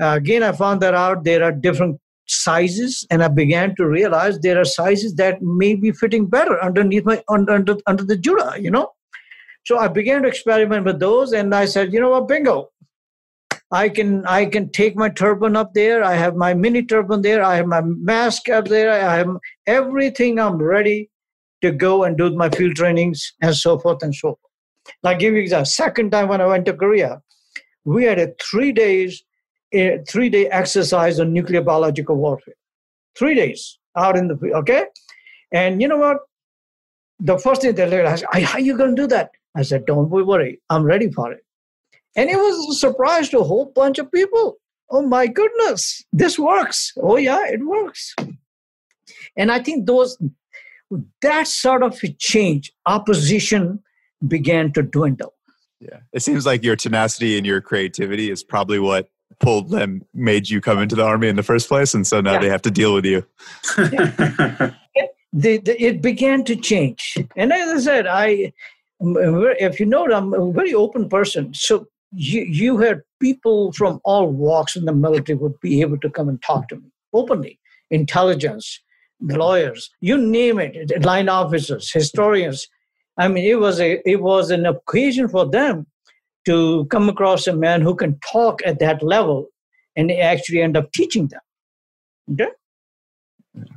uh, again, I found that out there are different sizes and i began to realize there are sizes that may be fitting better underneath my under under, under the jura you know? So i began to experiment with those and i said you know what bingo. I can i can take my turban up there. I have my mini turban there. I have my mask up there. I have everything. I'm ready to go and do my field trainings and so forth and so forth. Now give you the second time when i went to korea we had a three days a three day exercise on nuclear biological warfare. Three days out in the okay? And you know what? The first thing they asked, how are you going to do that? I said, don't worry. I'm ready for it. And it was a surprise to a whole bunch of people. Oh my goodness, this works. Oh yeah, it works. And I think those that sort of change, opposition began to dwindle. Yeah. It seems like your tenacity and your creativity is probably what pulled them, made you come into the army in the first place, and so now yeah. they have to deal with you. the, the, it began to change, and as I said, I, if you know, I'm a very open person. So you you had people from all walks in the military would be able to come and talk to me openly, intelligence, lawyers, you name it, line officers, historians. I mean, it was a it was an occasion for them to come across a man who can talk at that level and actually end up teaching them. Okay?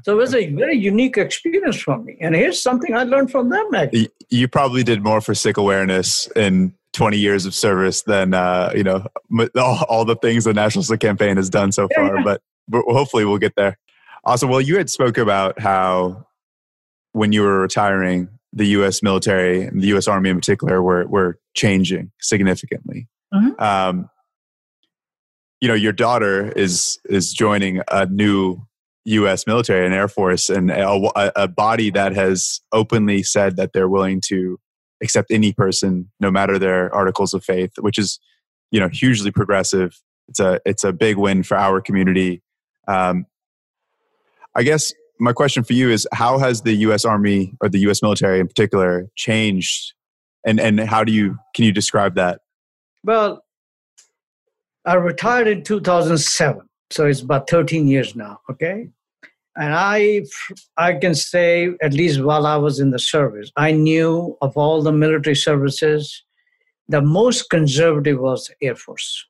So it was a very unique experience for me. And here's something I learned from them. Actually. You probably did more for Sikh awareness in 20 years of service than, uh, you know, all, all, the things the National Sikh Campaign has done so far. Yeah. But, but hopefully we'll get there. Awesome. Well, you had spoke about how when you were retiring, the U.S. military and the U.S. Army in particular were were changing significantly. Mm-hmm. Um, you know, your daughter is is joining a new U.S. military and Air Force, and a, a body that has openly said that they're willing to accept any person, no matter their articles of faith, which is you know hugely progressive. It's a it's a big win for our community. Um, I guess my question for you is how has the US Army or the US military in particular changed and and how do you can you describe that? Well, I retired in 2007, so it's about 13 years now, okay? And I I can say at least while I was in the service, I knew of all the military services the most conservative was Air Force.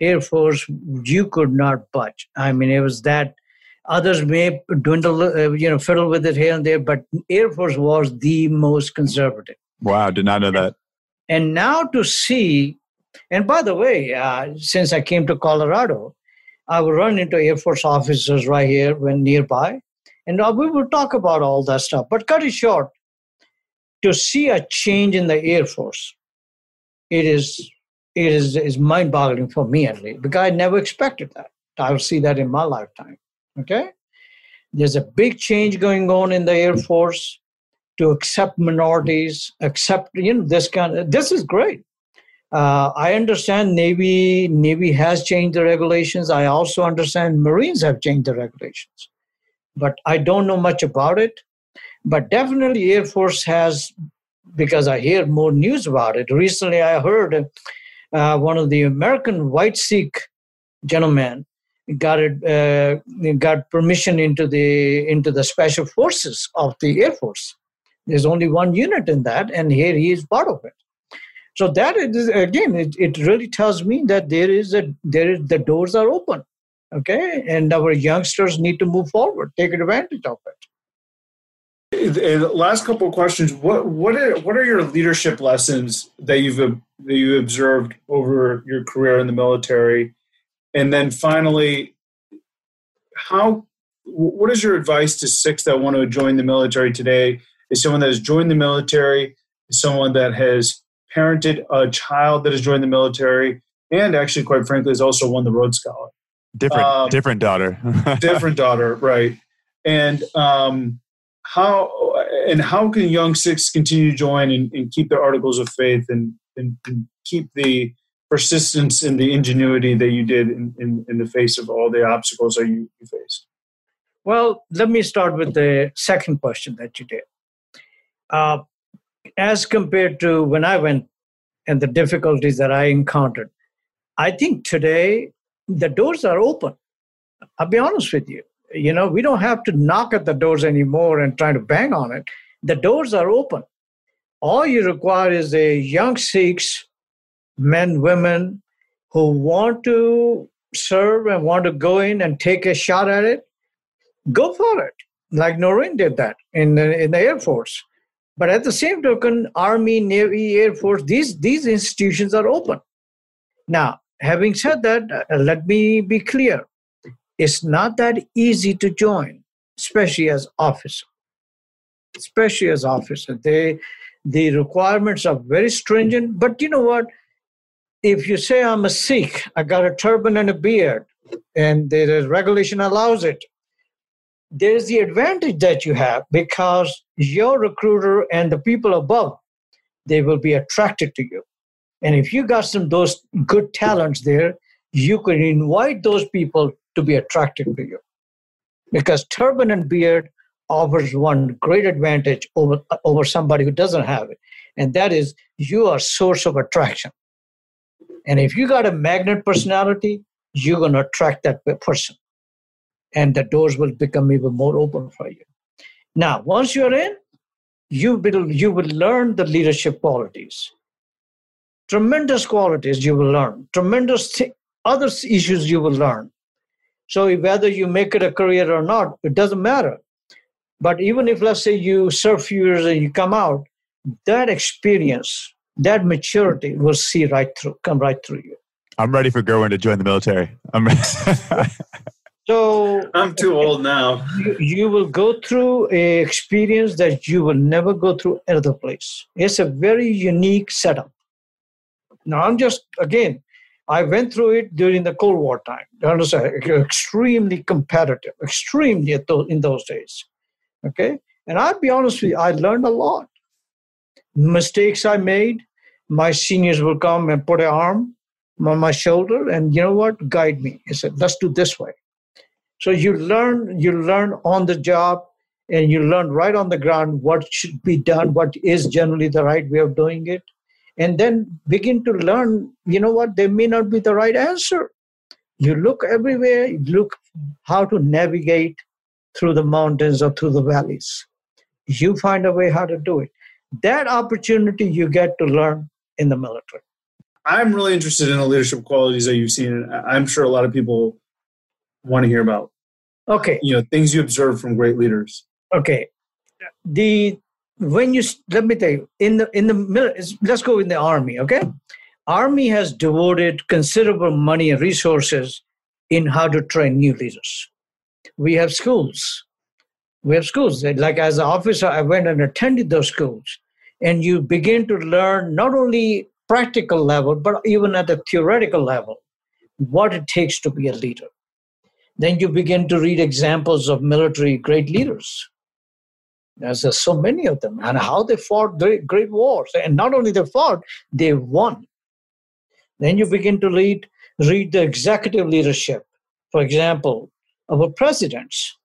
Air Force, you could not budge. I mean, it was that Others may dwindle, uh, you know, fiddle with it here and there, but Air Force was the most conservative. Wow, did not know that. And now to see, and by the way, uh, since I came to Colorado, I would run into Air Force officers right here when nearby, and uh, we would talk about all that stuff. But cut it short, to see a change in the Air Force, it is it is is mind boggling for me at least because I never expected that. I will see that in my lifetime. Okay? There's a big change going on in the Air Force to accept minorities, accept, you know, this kind of, this is great. Uh, I understand Navy Navy has changed the regulations. I also understand Marines have changed the regulations, but I don't know much about it. But definitely, Air Force has, because I hear more news about it. Recently, I heard uh, one of the American white Sikh gentlemen got it uh, got permission into the into the special forces of the air force. There's only one unit in that and here he is part of it. So that is again it, it really tells me that there is a there is the doors are open okay? And our youngsters need to move forward take advantage of it. Last couple of questions. What what are what are your leadership lessons that you've that you observed over your career in the military and then finally how what is your advice to Sikhs that want to join the military today? Is someone that has joined the military is someone that has parented a child that has joined the military and actually quite frankly has also won the Rhodes Scholar. Different um, different daughter. different daughter right. And um, how and how can young Sikhs continue to join and, and keep their articles of faith and, and, and, keep the persistence and the ingenuity that you did in, in, in the face of all the obstacles that you, you faced well let me start with the second question that you did uh, as compared to when i went and the difficulties that i encountered i think today the doors are open i'll be honest with you you know, we don't have to knock at the doors anymore and try to bang on it. The doors are open. All you require is a young Sikhs, men, women, who want to serve and want to go in and take a shot at it. Go for it, like Noreen did that in the, in the Air Force. But at the same token, Army, Navy, Air Force, these, these institutions are open. Now, having said that, uh, let me be clear it's not that easy to join, especially as officer. Especially as officer, they the requirements are very stringent. But you know what? If you say I'm a Sikh, I got a turban and a beard, and the regulation allows it, there's the advantage that you have because your recruiter and the people above, they will be attracted to you. And if you got some those good talents there, you can invite those people to be attracted to you. Because turban and beard offers one great advantage over, over somebody who doesn't have it, and that is you are source of attraction. And if you got a magnet personality, you're going to attract that person. And the doors will become even more open for you. Now, once you're in, you will, you will learn the leadership qualities. Tremendous qualities you will learn. Tremendous th- other issues you will learn. So whether you make it a career or not, it doesn't matter. But even if, let's say, you serve few years and you come out, that experience, that maturity will see right through, come right through you. I'm ready for Gerwin to join the military. I'm so I'm too old now. You, you will go through a experience that you will never go through another place. It's a very unique setup. Now I'm just again I went through it during the Cold War time. You understand? Extremely competitive, extremely in those days. Okay? And I'll be honest with you, I learned a lot. Mistakes I made, my seniors will come and put an arm on my shoulder and you know what? Guide me. He said, let's do this way. So you learn, you learn on the job and you learn right on the ground what should be done, what is generally the right way of doing it and then begin to learn you know what there may not be the right answer you look everywhere you look how to navigate through the mountains or through the valleys you find a way how to do it that opportunity you get to learn in the military i'm really interested in the leadership qualities that you've seen i'm sure a lot of people want to hear about okay. you know things you observe from great leaders. Okay. The when you let me tell you in the in the let's go in the army okay? Army has devoted considerable money and resources in how to train new leaders. We have schools. We have schools. Like as an officer i went and attended those schools and you begin to learn not only practical level but even at the theoretical level what it takes to be a leader then you begin to read examples of military great leaders there's so many of them, and how they fought great, great wars. And not only they fought, they won. Then you begin to read, read the executive leadership. For example, of our presidents.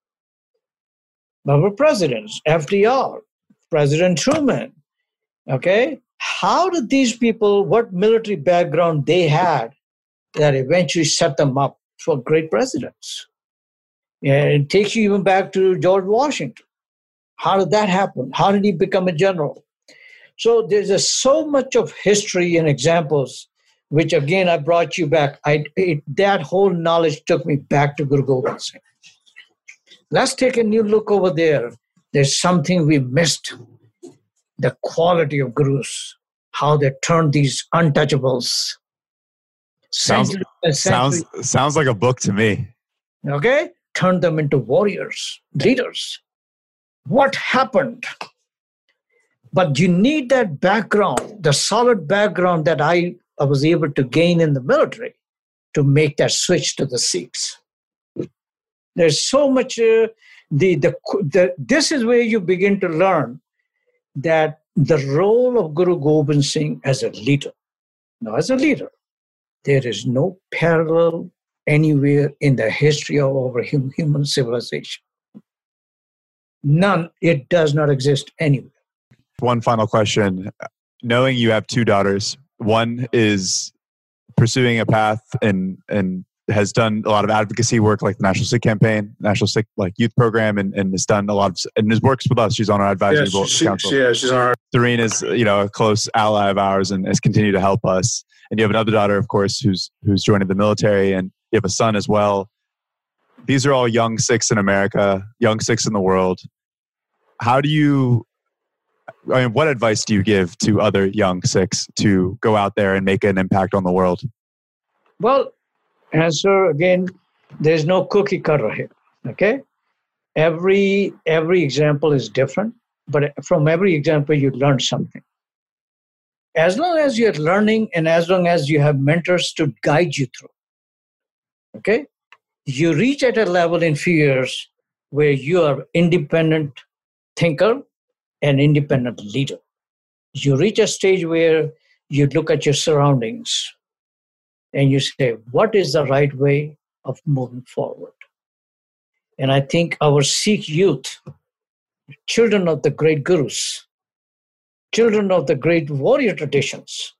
our presidents, FDR, President Truman. Okay, how did these people, what military background they had that eventually set them up for great presidents? And it takes you even back to George Washington. How did that happen? How did he become a general? So there's a, so much of history and examples, which again I brought you back. I it, that whole knowledge took me back to Guru Gobind Singh. Let's take a new look over there. There's something we missed: the quality of gurus, how they turned these untouchables. Sounds sounds sounds like a book to me. Okay, turn them into warriors, leaders. What happened? But you need that background, the solid background that I, I was able to gain in the military to make that switch to the Sikhs. There's so much, uh, the, the, the, this is where you begin to learn that the role of Guru Gobind Singh as a leader. Now, as a leader, there is no parallel anywhere in the history of our human civilization. None. It does not exist anywhere. One final question. Knowing you have two daughters, one is pursuing a path and and has done a lot of advocacy work like the National Sikh Campaign, National Sikh like Youth Program, and, and has done a lot of and has works with us. She's on our advisory yeah, she, council. yeah, she's on our. Doreen is you know a close ally of ours and has continued to help us. And you have another daughter, of course, who's who's joining the military, and you have a son as well. These are all young Sikhs in America, young Sikhs in the world. How do you I mean, what advice do you give to other young Sikhs to go out there and make an impact on the world? Well, answer again, there's no cookie cutter here. Okay, every every example is different, but from every example you learn something. As long as you're learning, and as long as you have mentors to guide you through, okay, you reach at a level in few years where you are independent thinker and independent leader. You reach a stage where you look at your surroundings and you say, what is the right way of moving forward? And I think our Sikh youth, children of the great gurus, children of the great warrior traditions,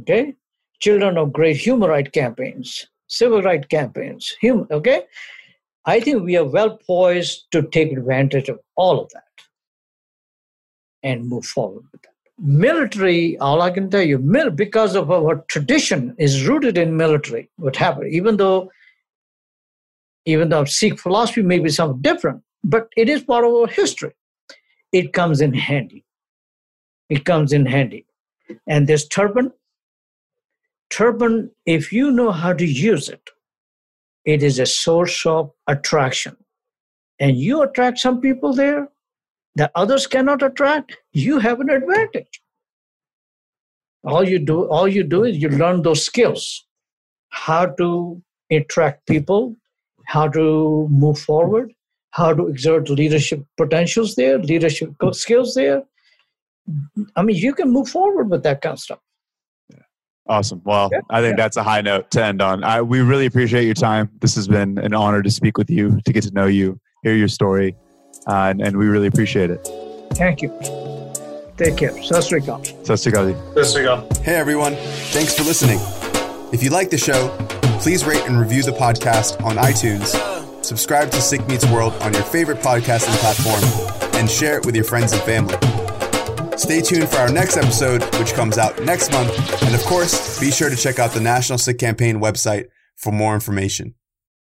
okay, children of great human rights campaigns, civil rights campaigns, human, okay, I think we are well poised to take advantage of all of that and move forward with that. Military, all I can tell you, because of our tradition is rooted in military, what happened, even though even though Sikh philosophy may be something different, but it is part of our history. It comes in handy. It comes in handy. And this turban, turban, if you know how to use it, it is a source of attraction. And you attract some people there, that others cannot attract, you have an advantage. All you do, all you do is you learn those skills, how to attract people, how to move forward, how to exert leadership potentials there, leadership skills there. I mean, you can move forward with that kind of stuff. Awesome. Well, yeah. I think yeah. that's a high note to end on. I, we really appreciate your time. This has been an honor to speak with you, to get to know you, hear your story, uh, and, and, we really appreciate it. Thank you. Take care. Sasrikal. Sasrikal. Sasrikal. Hey, everyone. Thanks for listening. If you like the show, please rate and review the podcast on iTunes, subscribe to Sikh Meets World on your favorite podcasting platform, and share it with your friends and family. Stay tuned for our next episode, which comes out next month. And of course, be sure to check out the National Sikh Campaign website for more information.